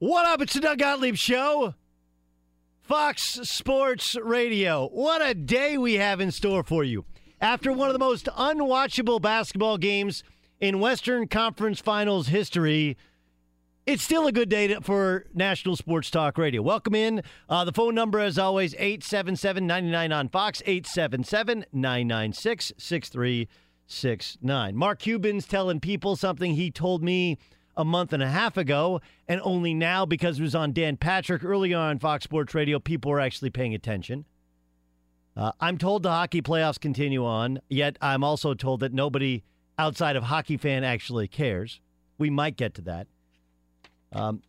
What up? It's the Doug Gottlieb Show. Fox Sports Radio. What a day we have in store for you. After one of the most unwatchable basketball games in Western Conference Finals history. It's still a good day for National Sports Talk Radio. Welcome in. Uh, the phone number, as always, 877 99 on Fox, 877 996 6369. Mark Cuban's telling people something he told me a month and a half ago, and only now because it was on Dan Patrick earlier on Fox Sports Radio, people are actually paying attention. Uh, I'm told the hockey playoffs continue on, yet I'm also told that nobody outside of hockey fan actually cares. We might get to that. Um,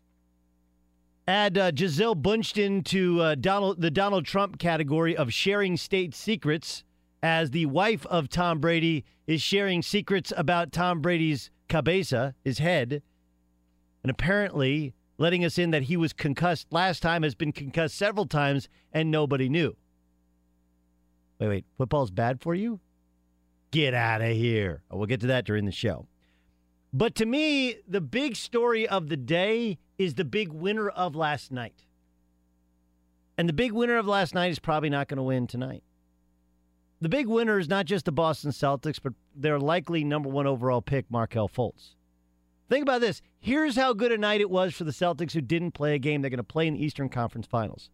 add uh, Gisele Bündchen to uh, Donald, the Donald Trump category of sharing state secrets, as the wife of Tom Brady is sharing secrets about Tom Brady's cabeza, his head, and apparently letting us in that he was concussed last time, has been concussed several times, and nobody knew. Wait, wait, football's bad for you? Get out of here. We'll get to that during the show. But to me, the big story of the day is the big winner of last night. And the big winner of last night is probably not going to win tonight. The big winner is not just the Boston Celtics, but their likely number one overall pick, Markelle Fultz. Think about this. Here's how good a night it was for the Celtics who didn't play a game they're going to play in the Eastern Conference Finals.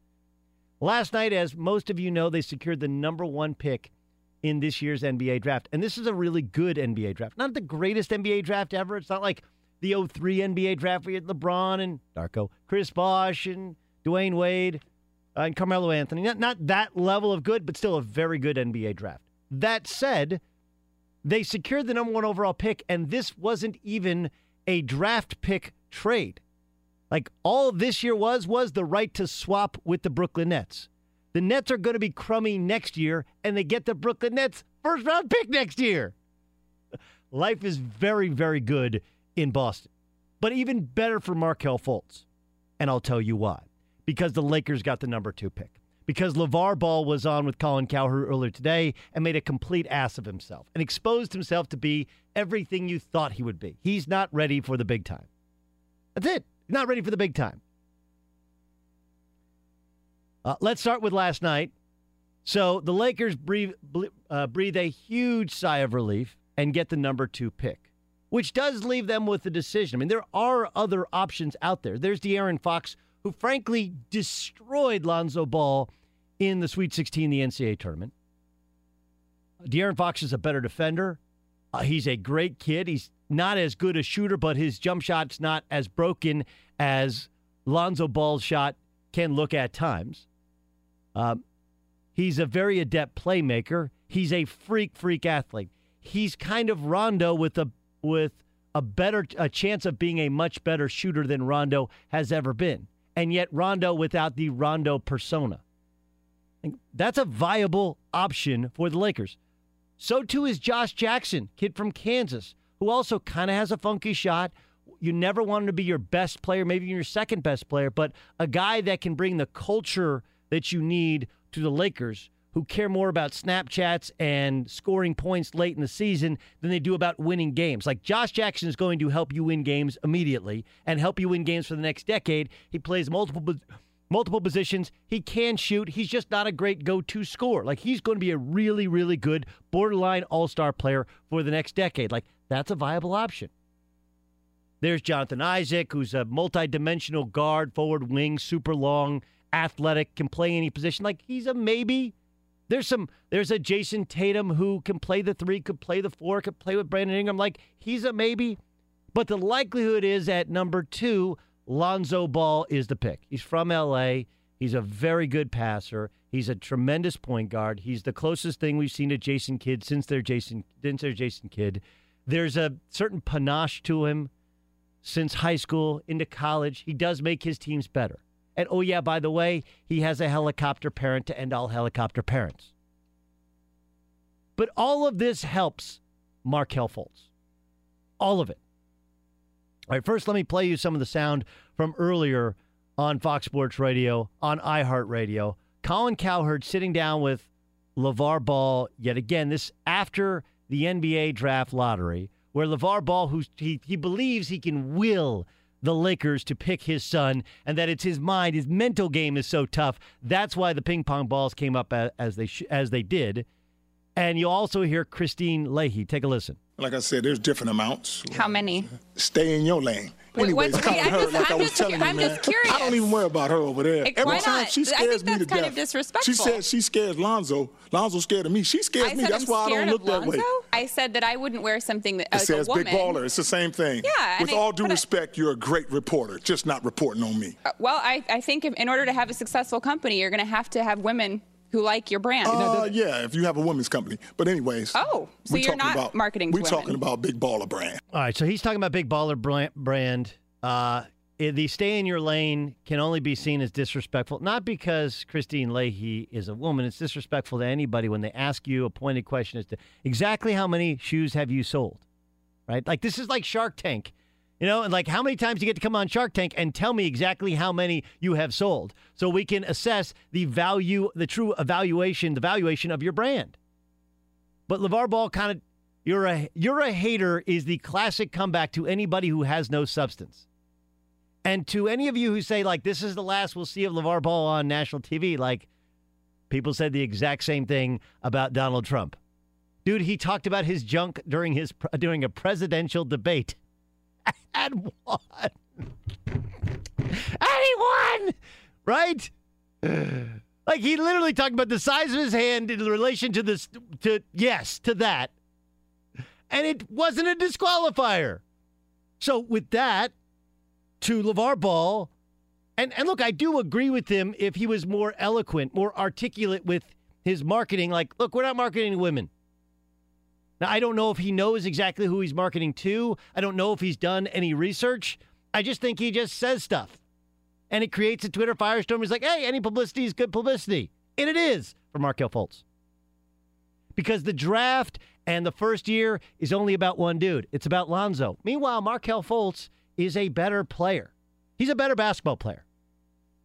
Last night, as most of you know, they secured the number one pick in this year's NBA draft. And this is a really good NBA draft. Not the greatest NBA draft ever. It's not like the 03 NBA draft where you had LeBron and Darko, Chris Bosh and Dwyane Wade uh, and Carmelo Anthony. Not, not that level of good, but still a very good NBA draft. That said, they secured the number one overall pick, and this wasn't even a draft pick trade. Like all this year was was the right to swap with the Brooklyn Nets. The Nets are going to be crummy next year, and they get the Brooklyn Nets first round pick next year. Life is very, very good in Boston, but even better for Markelle Fultz. And I'll tell you why. Because the Lakers got the number two pick. Because LeVar Ball was on with Colin Cowherd earlier today and made a complete ass of himself and exposed himself to be everything you thought he would be. He's not ready for the big time. That's it. He's Not ready for the big time. Uh, let's start with last night. So the Lakers breathe, uh, breathe a huge sigh of relief and get the number two pick, which does leave them with the decision. I mean, there are other options out there. There's De'Aaron Fox, who frankly destroyed Lonzo Ball in the Sweet 16, the NCAA tournament. De'Aaron Fox is a better defender. Uh, he's a great kid. He's not as good a shooter, but his jump shot's not as broken as Lonzo Ball's shot can look at times. Um, he's a very adept playmaker. He's a freak, freak athlete. He's kind of Rondo with a with a better a chance of being a much better shooter than Rondo has ever been, and yet Rondo without the Rondo persona. That's a viable option for the Lakers. So too is Josh Jackson, kid from Kansas, who also kind of has a funky shot. You never want him to be your best player, maybe your second best player, but a guy that can bring the culture that you need to the Lakers who care more about Snapchats and scoring points late in the season than they do about winning games. Like Josh Jackson is going to help you win games immediately and help you win games for the next decade. He plays multiple multiple positions. He can shoot. He's just not a great go-to scorer. Like he's going to be a really really good borderline all-star player for the next decade. Like that's a viable option. There's Jonathan Isaac, who's a multi-dimensional guard, forward wing, super long, athletic, can play any position. Like he's a maybe. There's some. There's a Jayson Tatum who can play the three, could play the four, could play with Brandon Ingram. Like he's a maybe. But the likelihood is at number two, Lonzo Ball is the pick. He's from LA. He's a very good passer. He's a tremendous point guard. He's the closest thing we've seen to Jason Kidd since they're Jason since they're Jason Kidd. There's a certain panache to him since high school into college. He does make his teams better. And oh, yeah, by the way, he has a helicopter parent to end all helicopter parents. But all of this helps Markelle Fultz. All of it. All right, first, let me play you some of the sound from earlier on Fox Sports Radio, on iHeartRadio. Colin Cowherd sitting down with LeVar Ball yet again, this after the NBA draft lottery, where LeVar Ball, who he, he believes he can will the Lakers to pick his son, and that it's his mind, his mental game is so tough. That's why the ping pong balls came up as, they sh- as they did. And you also hear Kristine Leahy. Take a listen. Like I said, there's different amounts. How many? Stay in your lane. Anyways, her, like I'm I was just, telling I'm you, man. just curious. I don't even worry about her over there. Why Every not? time she I scares think me that's to kind death. of disrespectful. She said she scares Lonzo. Lonzo's scared of me. She scares I me. That's I'm why I don't look of that Lonzo? way. I said that I wouldn't wear something that It says big baller. It's the same thing. Yeah, With I- all due but I- respect, you're a great reporter, just not reporting on me. Uh, Well, I, I think if, in order to have a successful company, you're going to have to have women who like your brand. Uh, yeah, if you have a women's company. But anyways. Oh, so we you're talking not about, marketing We're talking women. about big baller brand. All right, so he's talking about big baller brand- brand. Uh, the stay in your lane can only be seen as disrespectful, not because Kristine Leahy is a woman. It's disrespectful to anybody when they ask you a pointed question as to exactly how many shoes have you sold, right? Like this is like Shark Tank, you know, and like how many times you get to come on Shark Tank and tell me exactly how many you have sold, so we can assess the value, the true evaluation, the valuation of your brand. But LeVar Ball kind of you're a you're a hater is the classic comeback to anybody who has no substance. And to any of you who say like this is the last we'll see of LeVar Ball on national TV, like people said the exact same thing about Donald Trump. Dude, he talked about his junk during his during a presidential debate. and won. and he won. Right? Like he literally talked about the size of his hand in relation to this to yes, to that. And it wasn't a disqualifier. So with that, to LeVar Ball, and, and look, I do agree with him if he was more eloquent, more articulate with his marketing. Like, look, we're not marketing women. Now, I don't know if he knows exactly who he's marketing to. I don't know if he's done any research. I just think he just says stuff. And it creates a Twitter firestorm. He's like, hey, any publicity is good publicity. And it is for Markelle Fultz. Because the draft and the first year is only about one dude. It's about Lonzo. Meanwhile, Markelle Fultz is a better player. He's a better basketball player.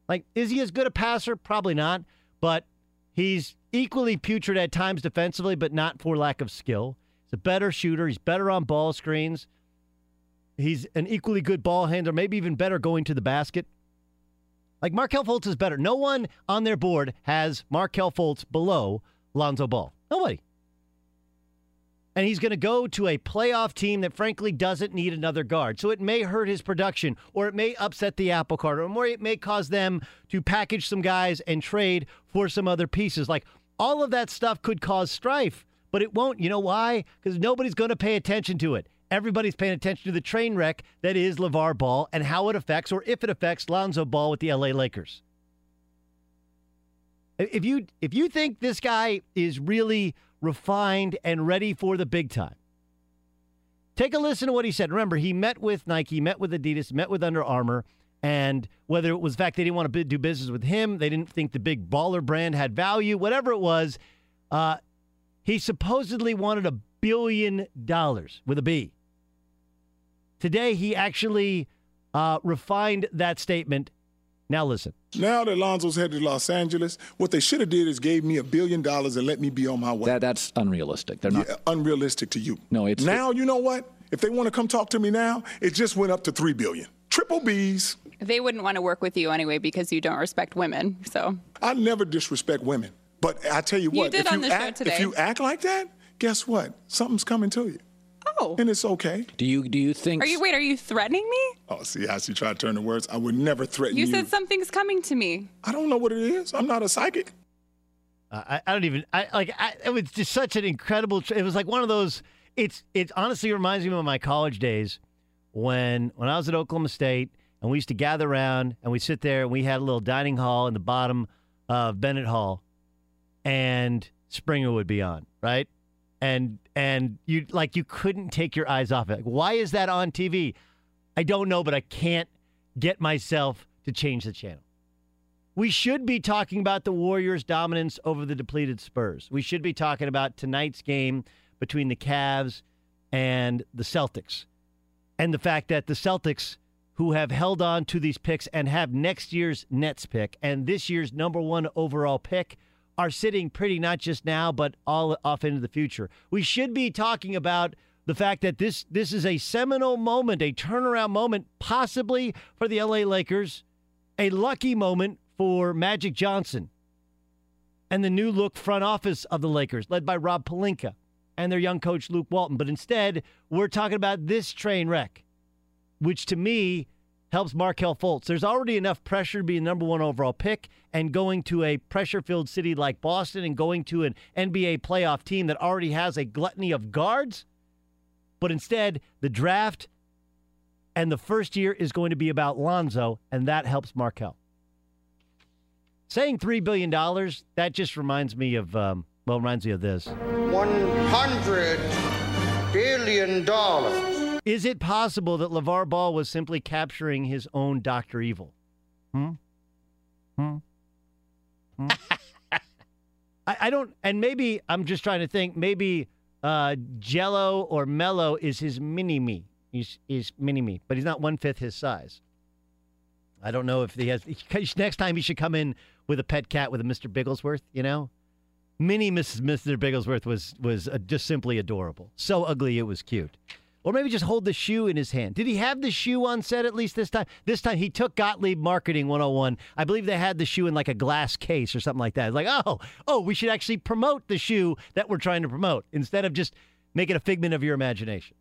Like, is he as good a passer? Probably not. But he's equally putrid at times defensively, but not for lack of skill. He's a better shooter. He's better on ball screens. He's an equally good ball handler, maybe even better going to the basket. Like Markelle Fultz is better. No one on their board has Markelle Fultz below Lonzo Ball. Nobody. And he's going to go to a playoff team that frankly doesn't need another guard. So it may hurt his production or it may upset the apple cart or it may cause them to package some guys and trade for some other pieces. Like all of that stuff could cause strife, but it won't. You know why? Because nobody's going to pay attention to it. Everybody's paying attention to the train wreck that is LeVar Ball and how it affects or if it affects Lonzo Ball with the LA Lakers. If you if you think this guy is really refined and ready for the big time, take a listen to what he said. Remember, he met with Nike, met with Adidas, met with Under Armour, and whether it was the fact they didn't want to do business with him, they didn't think the big baller brand had value, whatever it was, uh, he supposedly wanted a billion dollars with a B. Today, he actually uh, refined that statement. Now, listen. Now that Lonzo's headed to Los Angeles, what they should have did is gave me a billion dollars and let me be on my way. That, that's unrealistic. They're not Yeah, unrealistic to you. No, it's now. You know what? If they want to come talk to me now, it just went up to three billion. Triple B's. They wouldn't want to work with you anyway because you don't respect women. So I never disrespect women, but I tell you You what, did if on you the show act, today. if you act like that, guess what? Something's coming to you. Oh. And it's okay. Do you do you think? Are you wait? Are you threatening me? Oh, see how she tried to turn the words. I would never threaten You you. said something's coming to me. I don't know what it is. I'm not a psychic. Uh, I, I don't even. I like. I, it was just such an incredible. It was like one of those. It's. It honestly reminds me of my college days when when I was at Oklahoma State and we used to gather around and we sit there and we had a little dining hall in the bottom of Bennett Hall, and Springer would be on right, and and you like you couldn't take your eyes off it. Like, why is that on TV? I don't know, but I can't get myself to change the channel. We should be talking about the Warriors' dominance over the depleted Spurs. We should be talking about tonight's game between the Cavs and the Celtics. And the fact that the Celtics, who have held on to these picks and have next year's Nets pick and this year's number one overall pick, are sitting pretty not just now, but all off into the future. We should be talking about the fact that this this is a seminal moment, a turnaround moment, possibly for the LA Lakers, a lucky moment for Magic Johnson and the new look front office of the Lakers, led by Rob Pelinka and their young coach Luke Walton. But instead, we're talking about this train wreck, which to me helps Markelle Fultz. There's already enough pressure to be a number one overall pick and going to a pressure filled city like Boston and going to an NBA playoff team that already has a gluttony of guards. But instead, the draft and the first year is going to be about Lonzo, and that helps Markelle. Saying $3 billion, that just reminds me of, um, well, reminds me of this. $100 billion. Is it possible that LeVar Ball was simply capturing his own Dr. Evil? Hmm? Hmm? Hmm? I, I don't, and maybe I'm just trying to think, maybe uh, Gelo or Melo is his mini me. He's, he's mini me, but he's not one fifth his size. I don't know if he has. Next time he should come in with a pet cat with a Mr. Bigglesworth, you know? Mini Mrs. Mr. Bigglesworth was was uh, just simply adorable. So ugly it was cute. Or maybe just hold the shoe in his hand. Did he have the shoe on set at least this time? This time he took Gottlieb Marketing 101. I believe they had the shoe in like a glass case or something like that. It's like, oh, oh, we should actually promote the shoe that we're trying to promote instead of just make it a figment of your imagination.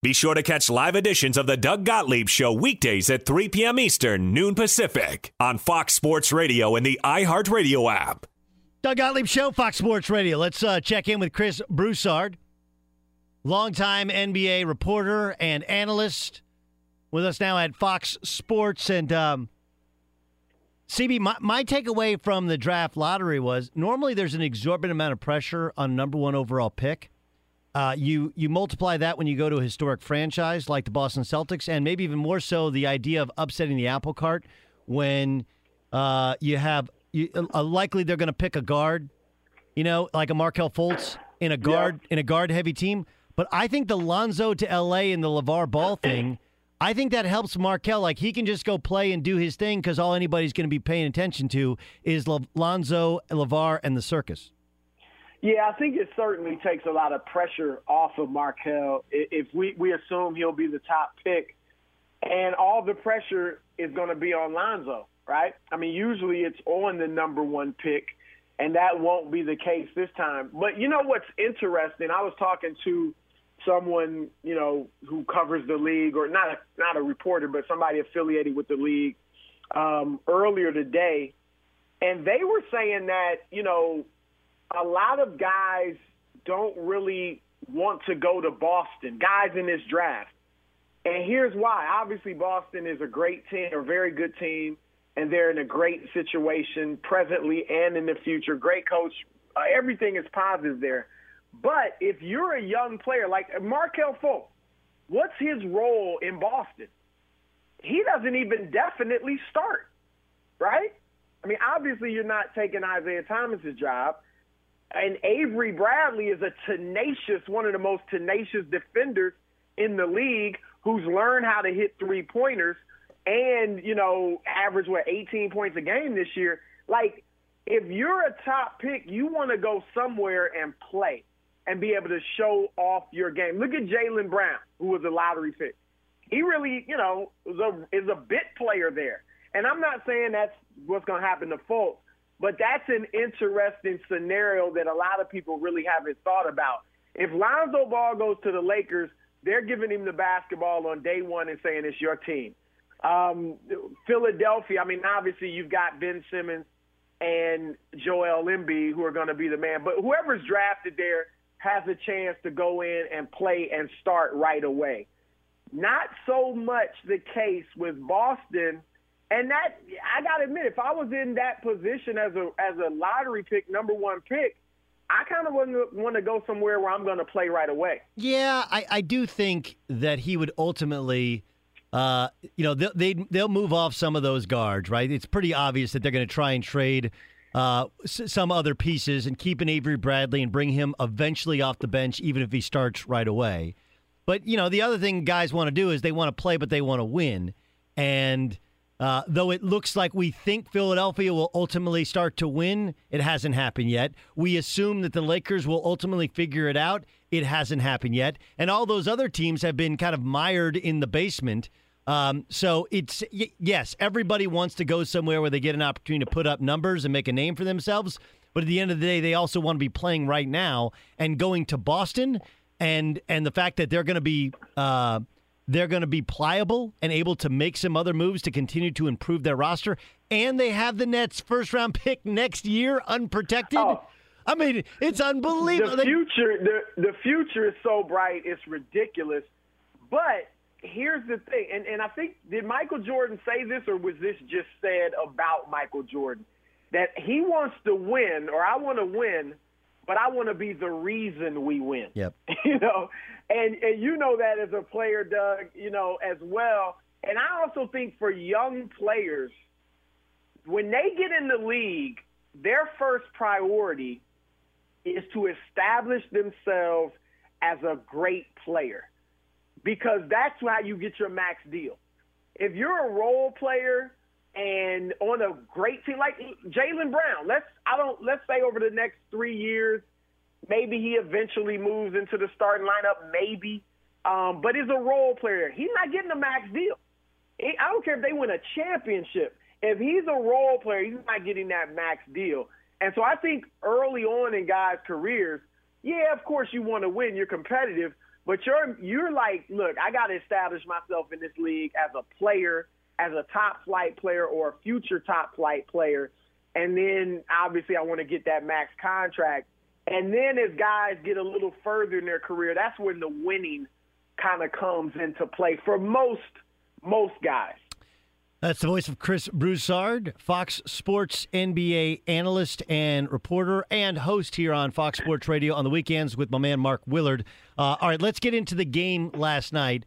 Be sure to catch live editions of the Doug Gottlieb Show weekdays at 3 p.m. Eastern, noon Pacific, on Fox Sports Radio and the iHeartRadio app. Doug Gottlieb Show, Fox Sports Radio. Let's uh, check in with Chris Broussard, longtime NBA reporter and analyst, with us now at Fox Sports. And um, CB, my, my takeaway from the draft lottery was normally there's an exorbitant amount of pressure on number one overall pick. Uh, you you multiply that when you go to a historic franchise like the Boston Celtics, and maybe even more so the idea of upsetting the apple cart when uh, you have you, uh, likely they're going to pick a guard, you know, like a Markelle Fultz in a guard in a guard heavy team. But I think the Lonzo to L.A. and the Levar Ball thing, I think that helps Markelle. Like he can just go play and do his thing because all anybody's going to be paying attention to is Le- Lonzo, Levar, and the circus. Yeah, I think it certainly takes a lot of pressure off of Markelle if we, we assume he'll be the top pick. And all the pressure is going to be on Lonzo, right? I mean, usually it's on the number one pick, and that won't be the case this time. But you know what's interesting? I was talking to someone, you know, who covers the league, or not a, not a reporter, but somebody affiliated with the league um, earlier today, and they were saying that you know a lot of guys don't really want to go to Boston, guys in this draft. And here's why. Obviously, Boston is a great team, a very good team, and they're in a great situation presently and in the future. Great coach. Uh, everything is positive there. But if you're a young player like Markelle Fultz, what's his role in Boston? He doesn't even definitely start, right? I mean, obviously, you're not taking Isaiah Thomas's job. And Avery Bradley is a tenacious, one of the most tenacious defenders in the league who's learned how to hit three pointers and, you know, average, what, 18 points a game this year. Like, if you're a top pick, you want to go somewhere and play and be able to show off your game. Look at Jaylen Brown, who was a lottery pick. He really, you know, is a, is a bit player there. And I'm not saying that's what's going to happen to Fultz, but that's an interesting scenario that a lot of people really haven't thought about. If Lonzo Ball goes to the Lakers, they're giving him the basketball on day one and saying it's your team. Um, Philadelphia, I mean, obviously you've got Ben Simmons and Joel Embiid who are going to be the man, but whoever's drafted there has a chance to go in and play and start right away. Not so much the case with Boston – and that I gotta admit, if I was in that position as a as a lottery pick, number one pick, I kind of wouldn't want to go somewhere where I'm going to play right away. Yeah, I, I do think that he would ultimately, uh, you know, they'll, they, they'll move off some of those guards, right? It's pretty obvious that they're going to try and trade uh, some other pieces and keep an Avery Bradley and bring him eventually off the bench, even if he starts right away. But, you know, the other thing guys want to do is they want to play, but they want to win. And uh, though it looks like we think Philadelphia will ultimately start to win, it hasn't happened yet. We assume that the Lakers will ultimately figure it out. It hasn't happened yet. And all those other teams have been kind of mired in the basement. Um, so it's, y- yes, everybody wants to go somewhere where they get an opportunity to put up numbers and make a name for themselves. But at the end of the day, they also want to be playing right now and going to Boston. And, and the fact that they're going to be. Uh, they're going to be pliable and able to make some other moves to continue to improve their roster. And they have the Nets' first round pick next year unprotected. Oh. I mean, it's unbelievable. The future, the the future is so bright, it's ridiculous. But here's the thing, and, and I think did Michael Jordan say this, or was this just said about Michael Jordan? That he wants to win, or I want to win, but I want to be the reason we win. Yep. you know, and and you know that as a player, Doug, you know as well. And I also think for young players, when they get in the league, their first priority is to establish themselves as a great player because that's how you get your max deal. If you're a role player and on a great team like Jaylen Brown, let's I don't let's say over the next three years, maybe he eventually moves into the starting lineup, maybe. Um, but he's a role player. He's not getting a max deal. I don't care if they win a championship. If he's a role player, he's not getting that max deal. And so I think early on in guys' careers, yeah, of course you want to win, you're competitive, but you're you're like, look, I got to establish myself in this league as a player, as a top flight player or a future top flight player, and then obviously I want to get that max contract. And then as guys get a little further in their career, that's when the winning kind of comes into play for most most guys. That's the voice of Chris Broussard, Fox Sports NBA analyst and reporter and host here on Fox Sports Radio on the weekends with my man Mark Willard. Uh, all right, let's get into the game last night.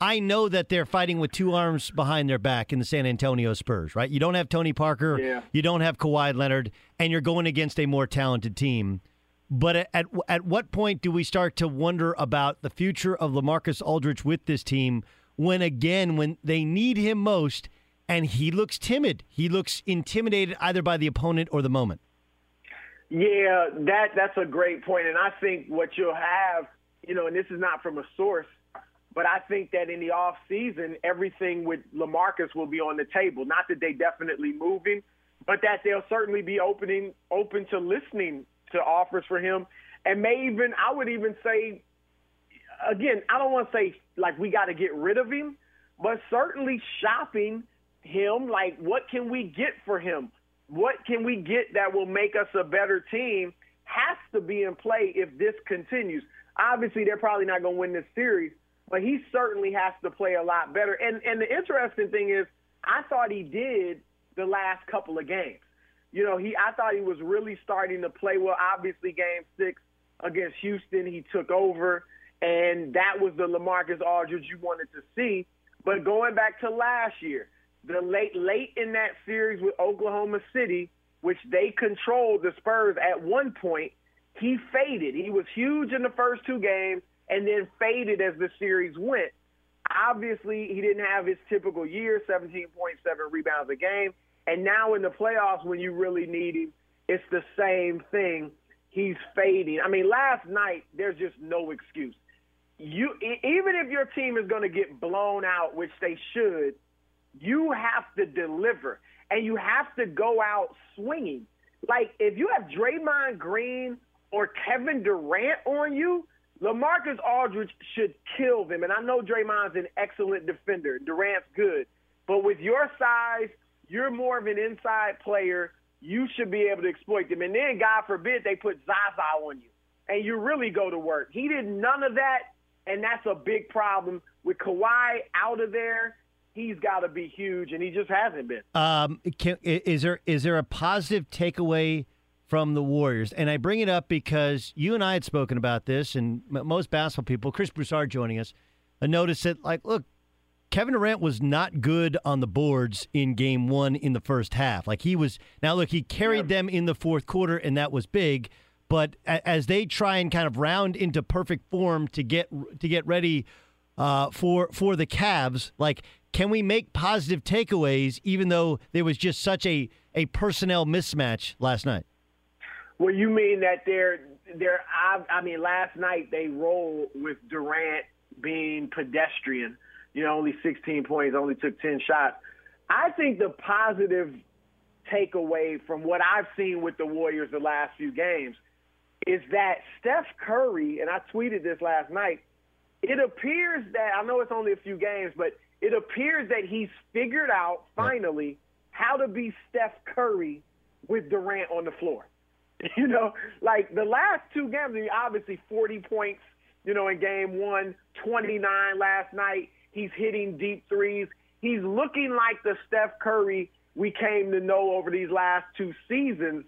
I know that they're fighting with two arms behind their back in the San Antonio Spurs, right? You don't have Tony Parker, Yeah. you don't have Kawhi Leonard, and you're going against a more talented team. But at, at at what point do we start to wonder about the future of Lamarcus Aldridge with this team when again when they need him most and he looks timid. He looks intimidated either by the opponent or the moment. Yeah, that that's a great point. and I think what you'll have, you know, and this is not from a source, But I think that in the off season, everything with Lamarcus will be on the table. Not that they definitely moving, but that they'll certainly be opening open to listening to offers for him, and may even I would even say, again, I don't want to say like we got to get rid of him, but certainly shopping him. Like, what can we get for him? What can we get that will make us a better team? Has to be in play if this continues. Obviously, they're probably not going to win this series, but he certainly has to play a lot better. And and the interesting thing is, I thought he did the last couple of games. You know, he I thought he was really starting to play well. Obviously, game six against Houston, he took over, and that was the Lamarcus Aldridge you wanted to see. But going back to last year, the late late in that series with Oklahoma City, which they controlled the Spurs at one point, he faded. He was huge in the first two games and then faded as the series went. Obviously, he didn't have his typical year, 17.7 rebounds a game. And now in the playoffs, when you really need him, it's the same thing. He's fading. I mean, last night, there's just no excuse. You even if your team is going to get blown out, which they should, you have to deliver and you have to go out swinging. Like if you have Draymond Green or Kevin Durant on you, LaMarcus Aldridge should kill them. And I know Draymond's an excellent defender. Durant's good. But with your size, you're more of an inside player. You should be able to exploit them. And then, God forbid, they put Zaza on you. And you really go to work. He did none of that. And that's a big problem. With Kawhi out of there, he's got to be huge, and he just hasn't been. Um, can, is there is there a positive takeaway from the Warriors? And I bring it up because you and I had spoken about this, and most basketball people, Chris Broussard joining us, I noticed that like, look, Kevin Durant was not good on the boards in Game One in the first half. Like he was now, look, he carried yeah. them in the fourth quarter, and that was big. But as they try and kind of round into perfect form to get to get ready uh, for for the Cavs, like can we make positive takeaways even though there was just such a, a personnel mismatch last night? Well, you mean that they're they're I, I mean last night they rolled with Durant being pedestrian, you know, only 16 points, only took 10 shots. I think the positive takeaway from what I've seen with the Warriors the last few games is that Steph Curry, and I tweeted this last night, it appears that I know it's only a few games, but it appears that he's figured out finally how to be Steph Curry with Durant on the floor. You know, like the last two games, obviously 40 points, you know, in game one, 29 last night. He's hitting deep threes. He's looking like the Steph Curry we came to know over these last two seasons,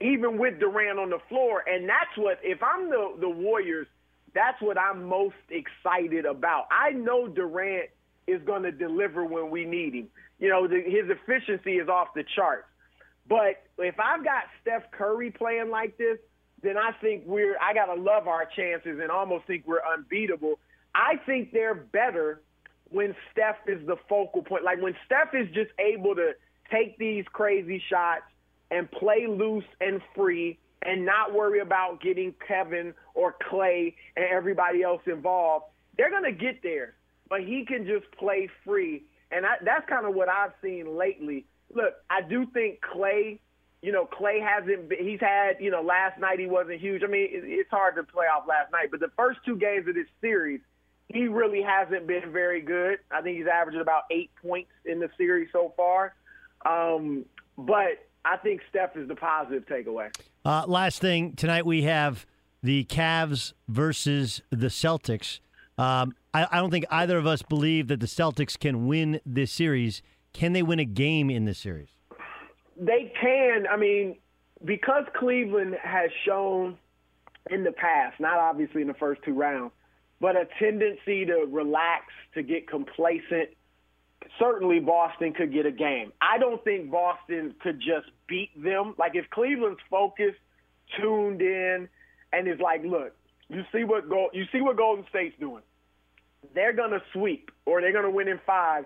even with Durant on the floor. And that's what, if I'm the, the Warriors, that's what I'm most excited about. I know Durant – is going to deliver when we need him. You know, the, his efficiency is off the charts. But if I've got Steph Curry playing like this, then I think we're I got to love our chances and almost think we're unbeatable. I think they're better when Steph is the focal point. Like when Steph is just able to take these crazy shots and play loose and free and not worry about getting Kevin or Klay and everybody else involved, they're going to get there but he can just play free. And I, that's kind of what I've seen lately. Look, I do think Klay, you know, Klay hasn't, been, he's had, you know, last night he wasn't huge. I mean, it, it's hard to play off last night, but the first two games of this series, he really hasn't been very good. I think he's averaging about eight points in the series so far. Um, but I think Steph is the positive takeaway. Uh, last thing tonight, we have the Cavs versus the Celtics. Um, I, I don't think either of us believe that the Celtics can win this series. Can they win a game in this series? They can. I mean, because Cleveland has shown in the past, not obviously in the first two rounds, but a tendency to relax, to get complacent. Certainly, Boston could get a game. I don't think Boston could just beat them. Like if Cleveland's focused, tuned in, and is like, look, you see what go, you see what Golden State's doing they're to sweep or they're to win in five.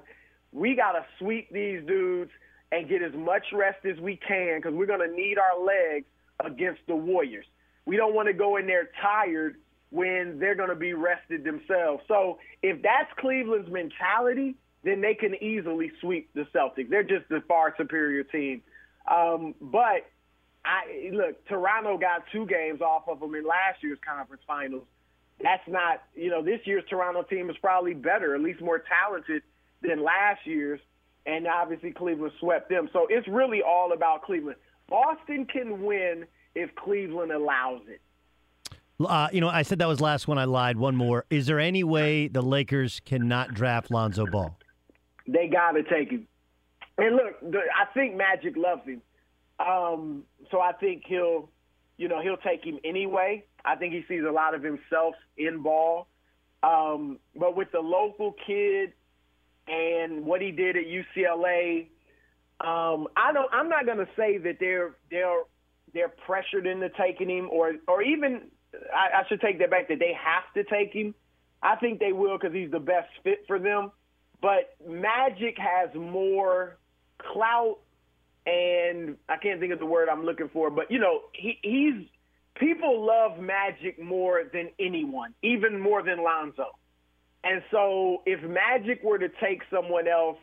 We got to sweep these dudes and get as much rest as we can because we're to need our legs against the Warriors. We don't want to go in there tired when they're going to be rested themselves. So if that's Cleveland's mentality, then they can easily sweep the Celtics. They're just a far superior team. Um, but I look, Toronto got two games off of them in last year's conference finals. That's not, you know, this year's Toronto team is probably better, at least more talented than last year's, and obviously Cleveland swept them. So it's really all about Cleveland. Boston can win if Cleveland allows it. Uh, you know, I said that was last one. I lied. One more. Is there any way the Lakers cannot draft Lonzo Ball? They got to take him. And look, the, I think Magic loves him. Um, so I think he'll, you know, he'll take him anyway. I think he sees a lot of himself in ball. Um, but with the local kid and what he did at UCLA, um, I don't. I'm not going to say that they're they're they're pressured into taking him, or or even I, I should take that back that they have to take him. I think they will because he's the best fit for them. But Magic has more clout, and I can't think of the word I'm looking for. But you know, he, he's people love Magic more than anyone, even more than Lonzo. And so, if Magic were to take someone else,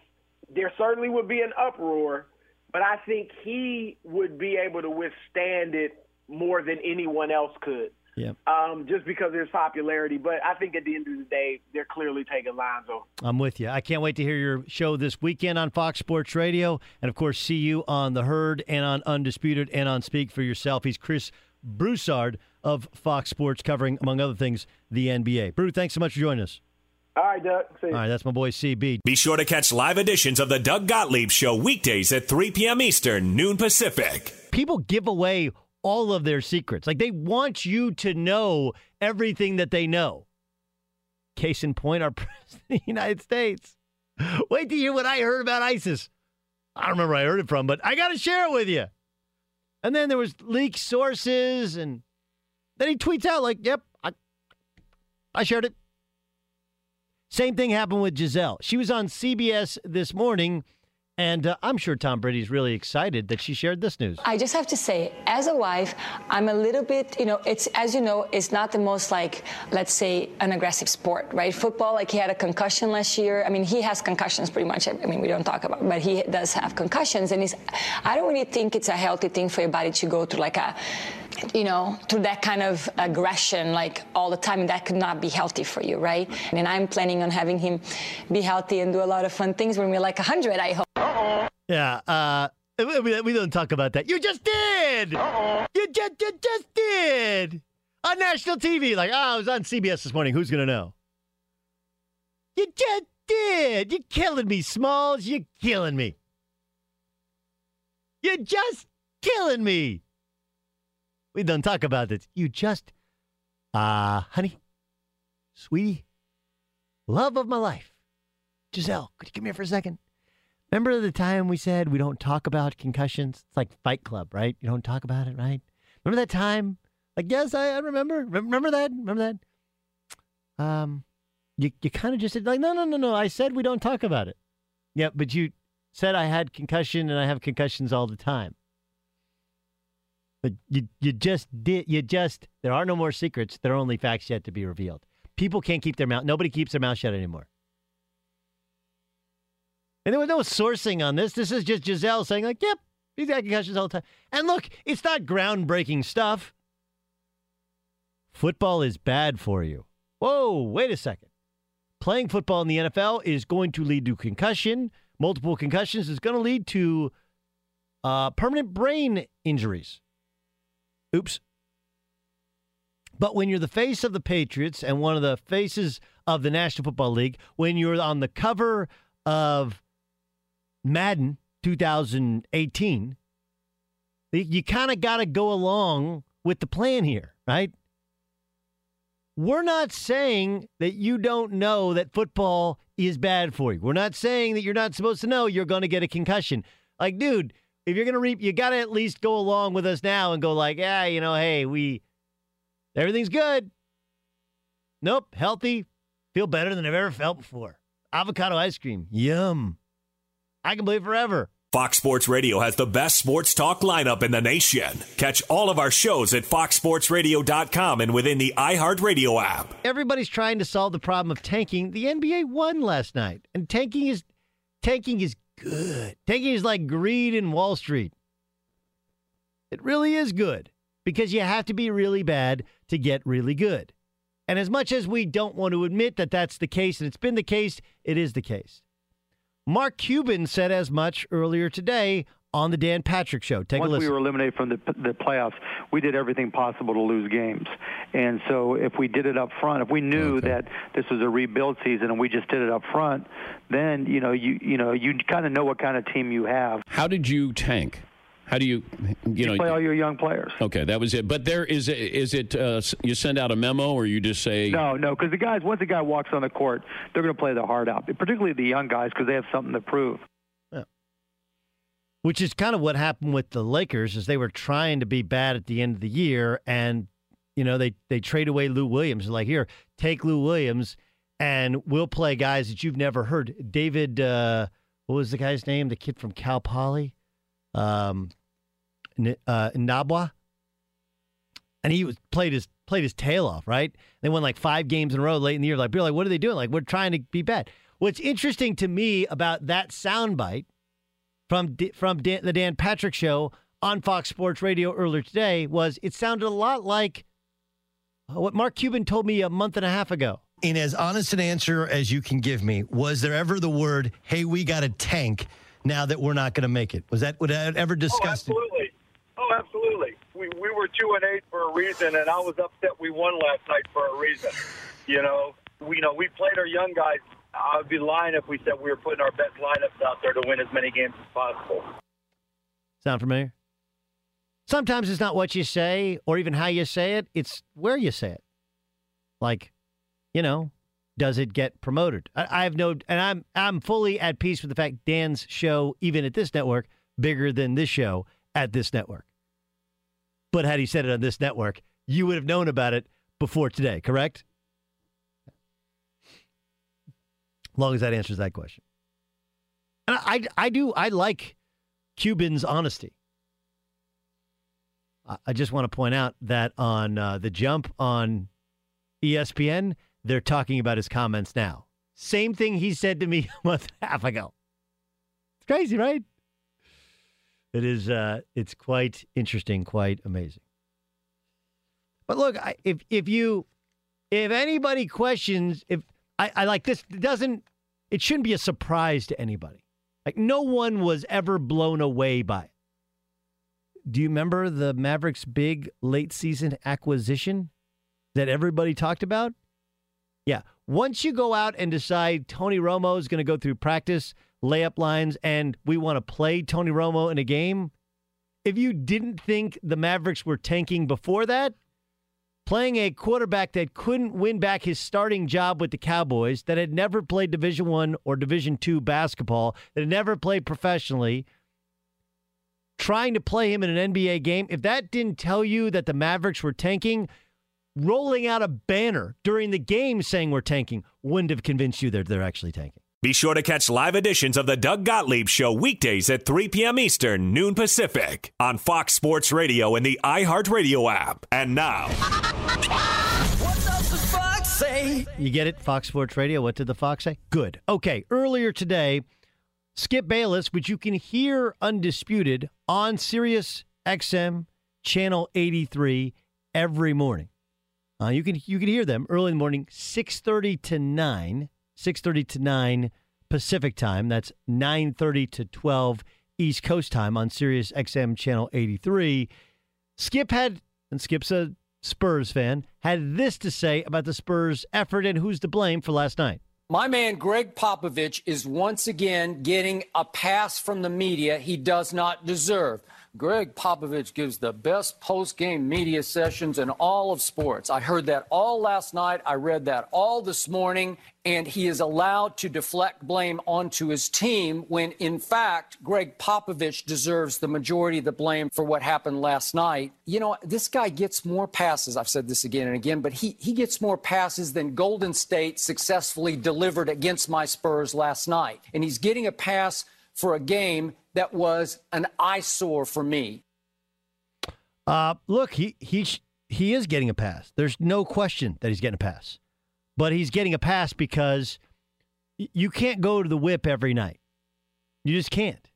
there certainly would be an uproar. But I think he would be able to withstand it more than anyone else could. Yeah. Um, just because there's popularity. But I think at the end of the day, they're clearly taking Lonzo. I'm with you. I can't wait to hear your show this weekend on Fox Sports Radio. And of course, see you on The Herd and on Undisputed and on Speak for Yourself. He's Chris Broussard of Fox Sports, covering, among other things, the NBA. Brew, thanks so much for joining us. All right, Doug. See you. All right, that's my boy CB. Be sure to catch live editions of the Doug Gottlieb Show weekdays at 3 p.m. Eastern, noon Pacific. People give away all of their secrets. Like they want you to know everything that they know. Case in point, our president of the United States. Wait to hear what I heard about ISIS. I don't remember where I heard it from, but I got to share it with you. And then there was leaked sources, and then he tweets out like, "Yep, I, I shared it." Same thing happened with Gisele. She was on CBS this morning, and uh, I'm sure Tom Brady's really excited that she shared this news. I just have to say, as a wife, I'm a little bit, you know, it's, as you know, it's not the most like, let's say, an aggressive sport, right? Football, like he had a concussion last year. I mean, he has concussions pretty much. I mean, we don't talk about, but he does have concussions. And it's, I don't really think it's a healthy thing for your body to go through like a, you know, through that kind of aggression, like all the time, and that could not be healthy for you, right? And I'm planning on having him be healthy and do a lot of fun things when we're like 100, I hope. Yeah, uh, we, we don't talk about that. You just did. Uh-oh. You just, you just did on national TV. Like, oh, I was on CBS this morning. Who's gonna know? You just did. You're killing me, Smalls. You're killing me. You're just killing me. We don't talk about this. You just, uh, honey, sweetie, love of my life, Gisele. Could you come here for a second? Remember the time we said we don't talk about concussions? It's like Fight Club, right? You don't talk about it, right? Remember that time? Like, yes, I, I remember. Remember that? Remember that? Um, you you kind of just said like, no, no, no, no. I said we don't talk about it. Yeah, but you said I had concussion and I have concussions all the time. But you you just did you just there are no more secrets. There are only facts yet to be revealed. People can't keep their mouth. Nobody keeps their mouth shut anymore. And there was no sourcing on this. This is just Gisele saying, like, yep, he's got concussions all the time. And look, it's not groundbreaking stuff. Football is bad for you. Whoa, wait a second. Playing football in the NFL is going to lead to concussion. Multiple concussions is going to lead to uh, permanent brain injuries. Oops. But when you're the face of the Patriots and one of the faces of the National Football League, when you're on the cover of Madden 2018, you kind of got to go along with the plan here, right? We're not saying that you don't know that football is bad for you. We're not saying that you're not supposed to know you're going to get a concussion. Like, dude, if you're going to reap, you got to at least go along with us now and go like, yeah, you know, hey, we, everything's good. Nope, healthy, feel better than I've ever felt before. Avocado ice cream, yum. I can believe forever. Fox Sports Radio has the best sports talk lineup in the nation. Catch all of our shows at foxsportsradio.com and within the iHeartRadio app. Everybody's trying to solve the problem of tanking. The NBA won last night, and tanking is tanking is good. Tanking is like greed in Wall Street. It really is good because you have to be really bad to get really good. And as much as we don't want to admit that that's the case, and it's been the case, it is the case. Mark Cuban said as much earlier today on the Dan Patrick Show. Take Once a listen. we were eliminated from the the playoffs, we did everything possible to lose games. And so if we did it up front, if we knew okay. that this was a rebuild season and we just did it up front, then you know you you know you kind of know what kind of team you have. How did you tank? How do you, you, you know, play all your young players? Okay, that was it. But there is, is it uh, you send out a memo or you just say no, no? Because the guys, once the guy walks on the court, they're going to play their heart out. Particularly the young guys because they have something to prove. Yeah. Which is kind of what happened with the Lakers, is they were trying to be bad at the end of the year, and you know they they trade away Lou Williams. Like here, take Lou Williams, and we'll play guys that you've never heard. David, uh, what was the guy's name? The kid from Cal Poly um, uh, Nwaba, and he was played his played his tail off. Right, they won like five games in a row late in the year. Like, people like, what are they doing? Like, we're trying to be bad. What's interesting to me about that soundbite from from Dan, the Dan Patrick Show on Fox Sports Radio earlier today was it sounded a lot like what Mark Cuban told me a month and a half ago. In as honest an answer as you can give me, was there ever the word, "Hey, we got a tank"? now that we're not going to make it? Was that would that ever discussed? Oh, absolutely. Absolutely. We we were two and eight for a reason, and I was upset we won last night for a reason. You know, we you know we played our young guys. I would be lying if we said we were putting our best lineups out there to win as many games as possible. Sound familiar? Sometimes it's not what you say or even how you say it, it's where you say it. Like, you know, does it get promoted? I, I, have no, and I'm I'm fully at peace with the fact Dan's show, even at this network, bigger than this show at this network. But had he said it on this network, you would have known about it before today, correct? Long as that answers that question. And I, I, I do, I like Cuban's honesty. I, I just want to point out that on uh, the jump on ESPN, they're talking about his comments now. Same thing he said to me a month and a half ago. It's crazy, right? It is. Uh, it's quite interesting, quite amazing. But look, I, if if you, if anybody questions, if I, I like this, doesn't. It shouldn't be a surprise to anybody. Like no one was ever blown away by it. Do you remember the Mavericks' big late season acquisition that everybody talked about? Yeah. Once you go out and decide Tony Romo is going to go through practice, layup lines, and we want to play Tony Romo in a game, if you didn't think the Mavericks were tanking before that, playing a quarterback that couldn't win back his starting job with the Cowboys, that had never played Division One or Division Two basketball, that had never played professionally, trying to play him in an NBA game, if that didn't tell you that the Mavericks were tanking, rolling out a banner during the game saying we're tanking wouldn't have convinced you that they're actually tanking. Be sure to catch live editions of the Doug Gottlieb Show weekdays at 3 p.m. Eastern, noon Pacific, on Fox Sports Radio and the iHeartRadio app. And now. What does the Fox say? You get it? Fox Sports Radio. What did the Fox say? Good. Okay. Earlier today, Skip Bayless, which you can hear undisputed on Sirius XM Channel 83 every morning. Uh, you can you can hear them early in the morning, six thirty to nine, six thirty to nine Pacific time. That's nine thirty to twelve East Coast time on Sirius XM channel eighty three. Skip had and Skip's a Spurs fan had this to say about the Spurs' effort and who's to blame for last night. My man Gregg Popovich is once again getting a pass from the media he does not deserve. Gregg Popovich gives the best post-game media sessions in all of sports. I heard that all last night. I read that all this morning. And he is allowed to deflect blame onto his team when, in fact, Gregg Popovich deserves the majority of the blame for what happened last night. You know, this guy gets more passes. I've said this again and again, but he, he gets more passes than Golden State successfully delivered against my Spurs last night. And he's getting a pass for a game that was an eyesore for me. Uh, look, he he he is getting a pass. There's no question that he's getting a pass, but he's getting a pass because you can't go to the whip every night. You just can't.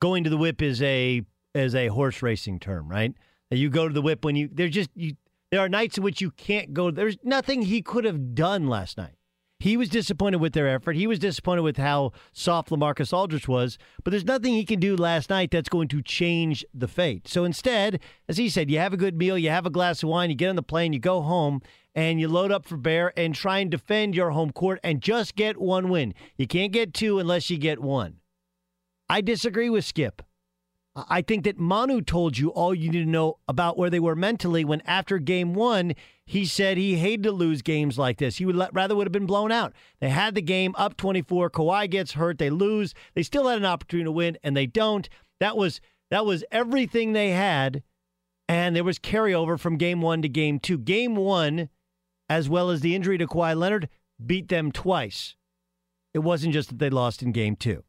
Going to the whip is a is a horse racing term, right? You go to the whip when you there's just you. There are nights in which you can't go. There's nothing he could have done last night. He was disappointed with their effort. He was disappointed with how soft LaMarcus Aldridge was, but there's nothing he can do last night that's going to change the fate. So instead, as he said, you have a good meal, you have a glass of wine, you get on the plane, you go home, and you load up for Bear and try and defend your home court and just get one win. You can't get two unless you get one. I disagree with Skip. I think that Manu told you all you need to know about where they were mentally when after game one, he said he hated to lose games like this. He would let, rather would have been blown out. They had the game up 24. Kawhi gets hurt. They lose. They still had an opportunity to win, and they don't. That was that was everything they had, and there was carryover from game one to game two. Game one, as well as the injury to Kawhi Leonard, beat them twice. It wasn't just that they lost in game two.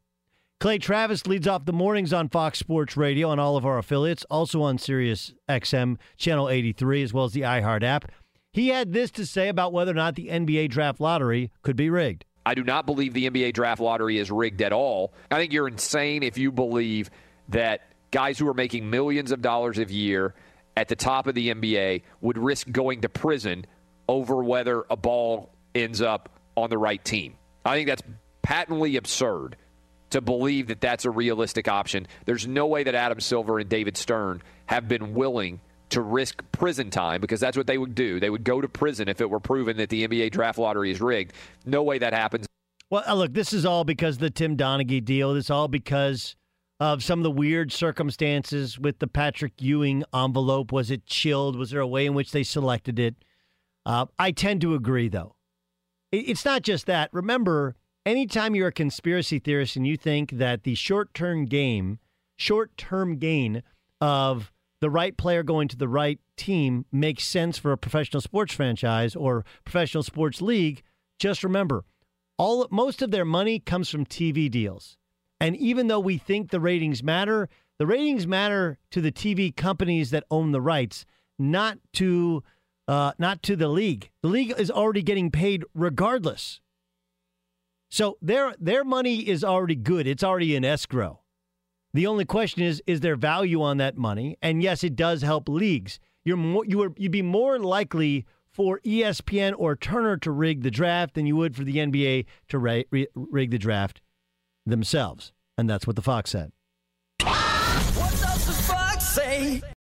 Clay Travis leads off the mornings on Fox Sports Radio on all of our affiliates, also on Sirius XM Channel 83, as well as the iHeart app. He had this to say about whether or not the NBA draft lottery could be rigged. I do not believe the NBA draft lottery is rigged at all. I think you're insane if you believe that guys who are making millions of dollars a year at the top of the NBA would risk going to prison over whether a ball ends up on the right team. I think that's patently absurd to believe that that's a realistic option. There's no way that Adam Silver and David Stern have been willing to risk prison time because that's what they would do. They would go to prison if it were proven that the NBA draft lottery is rigged. No way that happens. Well, uh, look, this is all because of the Tim Donaghy deal. This is all because of some of the weird circumstances with the Patrick Ewing envelope. Was it chilled? Was there a way in which they selected it? Uh, I tend to agree, though. It's not just that. Remember, anytime you're a conspiracy theorist and you think that the short term game, short term gain of the right player going to the right team makes sense for a professional sports franchise or professional sports league, just remember, all most of their money comes from TV deals. And even though we think the ratings matter, the ratings matter to the TV companies that own the rights, not to uh, not to the league. The league is already getting paid regardless. So their their money is already good. It's already in escrow. The only question is is there value on that money? And yes, it does help leagues. You're more you are you'd be more likely for ESPN or Turner to rig the draft than you would for the NBA to rig the draft themselves. And that's what the Fox said. What does the Fox say?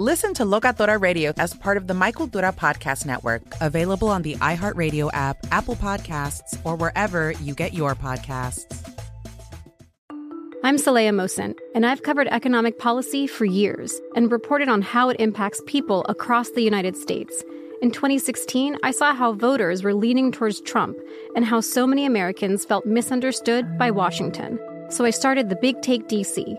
Listen to Locatora Radio as part of the My Cultura Podcast Network, available on the iHeartRadio app, Apple Podcasts, or wherever you get your podcasts. I'm Saleha Mohsin, and I've covered economic policy for years and reported on how it impacts people across the United States. In 2016, I saw how voters were leaning towards Trump and how so many Americans felt misunderstood by Washington. So I started the Big Take DC